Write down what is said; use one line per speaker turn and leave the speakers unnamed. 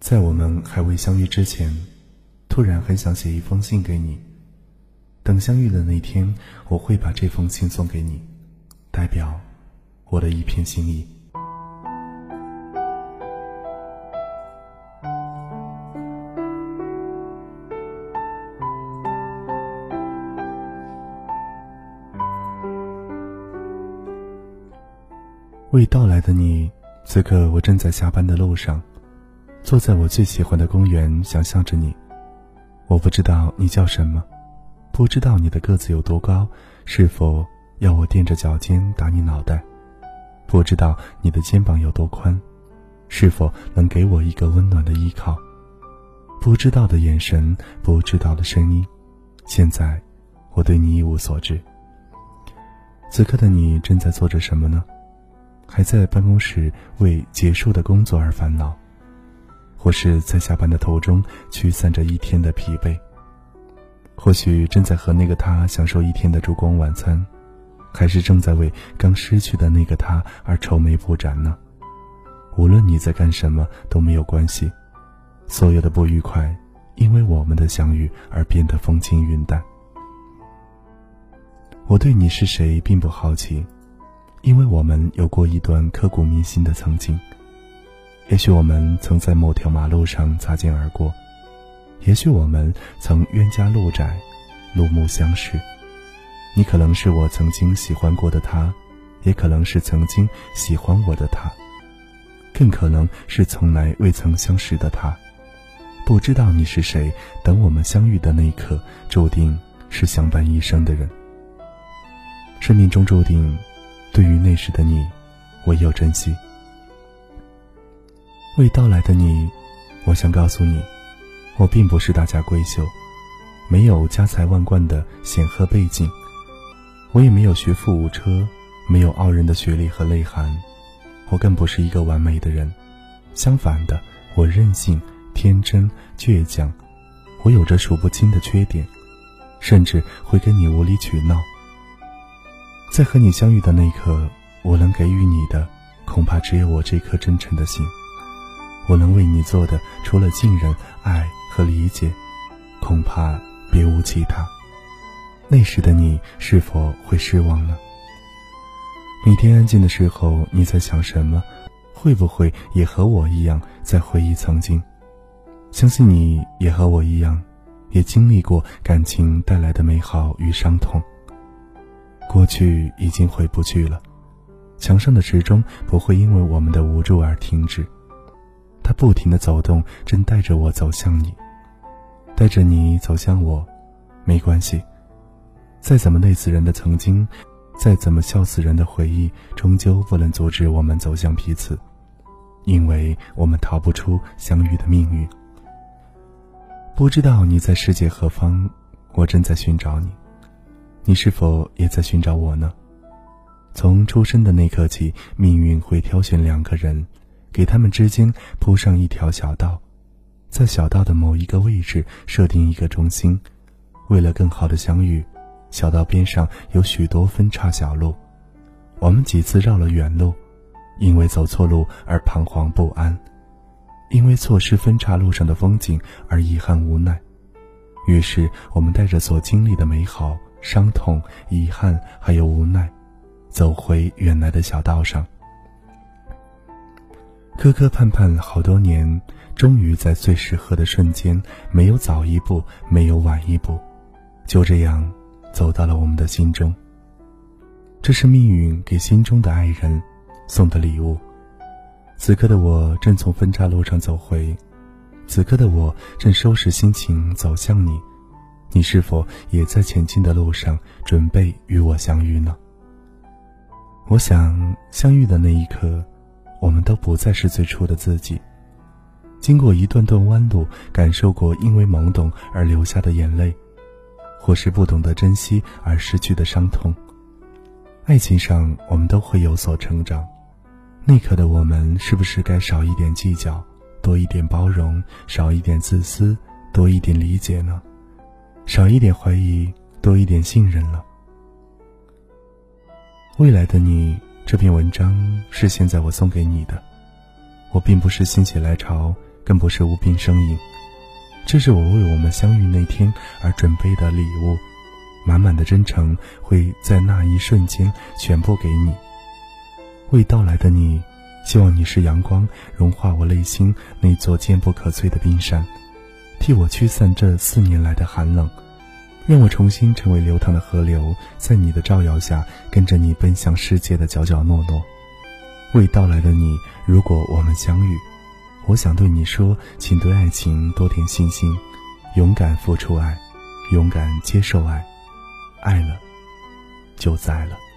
在我们还未相遇之前，突然很想写一封信给你。等相遇的那天，我会把这封信送给你，代表我的一片心意。未到来的你，此刻我正在下班的路上。坐在我最喜欢的公园，想象着你。我不知道你叫什么，不知道你的个子有多高，是否要我垫着脚尖打你脑袋？不知道你的肩膀有多宽，是否能给我一个温暖的依靠？不知道的眼神，不知道的声音，现在我对你一无所知。此刻的你正在做着什么呢？还在办公室为结束的工作而烦恼？或是在下班的途中驱散着一天的疲惫，或许正在和那个他享受一天的烛光晚餐，还是正在为刚失去的那个他而愁眉不展呢？无论你在干什么都没有关系，所有的不愉快因为我们的相遇而变得风轻云淡。我对你是谁并不好奇，因为我们有过一段刻骨铭心的曾经。也许我们曾在某条马路上擦肩而过，也许我们曾冤家路窄，路目相识。你可能是我曾经喜欢过的他，也可能是曾经喜欢我的他，更可能是从来未曾相识的他。不知道你是谁，等我们相遇的那一刻，注定是相伴一生的人。生命中注定，对于那时的你，唯有珍惜。未到来的你，我想告诉你，我并不是大家闺秀，没有家财万贯的显赫背景，我也没有学富五车，没有傲人的学历和内涵，我更不是一个完美的人。相反的，我任性、天真、倔强，我有着数不清的缺点，甚至会跟你无理取闹。在和你相遇的那一刻，我能给予你的，恐怕只有我这颗真诚的心。我能为你做的，除了信任、爱和理解，恐怕别无其他。那时的你是否会失望呢？每天安静的时候，你在想什么？会不会也和我一样在回忆曾经？相信你也和我一样，也经历过感情带来的美好与伤痛。过去已经回不去了，墙上的时钟不会因为我们的无助而停止。不停的走动，正带着我走向你，带着你走向我，没关系。再怎么累死人的曾经，再怎么笑死人的回忆，终究不能阻止我们走向彼此，因为我们逃不出相遇的命运。不知道你在世界何方，我正在寻找你，你是否也在寻找我呢？从出生的那刻起，命运会挑选两个人。给他们之间铺上一条小道，在小道的某一个位置设定一个中心。为了更好的相遇，小道边上有许多分岔小路。我们几次绕了远路，因为走错路而彷徨不安，因为错失分岔路上的风景而遗憾无奈。于是，我们带着所经历的美好、伤痛、遗憾还有无奈，走回原来的小道上。磕磕绊绊好多年，终于在最适合的瞬间，没有早一步，没有晚一步，就这样走到了我们的心中。这是命运给心中的爱人送的礼物。此刻的我正从分岔路上走回，此刻的我正收拾心情走向你，你是否也在前进的路上，准备与我相遇呢？我想相遇的那一刻。们都不再是最初的自己。经过一段段弯路，感受过因为懵懂而流下的眼泪，或是不懂得珍惜而失去的伤痛。爱情上，我们都会有所成长。那刻的我们，是不是该少一点计较，多一点包容，少一点自私，多一点理解呢？少一点怀疑，多一点信任了。未来的你。这篇文章是现在我送给你的，我并不是心血来潮更不是无病呻吟。这是我为我们相遇那天而准备的礼物，满满的真诚会在那一瞬间全部给你。未到来的你，希望你是阳光，融化我内心那座坚不可摧的冰山，替我驱散这四年来的寒冷。让我重新成为流淌的河流，在你的照耀下，跟着你奔向世界的角角落落。未到来的你，如果我们相遇，我想对你说，请对爱情多点信心，勇敢付出爱，勇敢接受爱，爱了，就在了。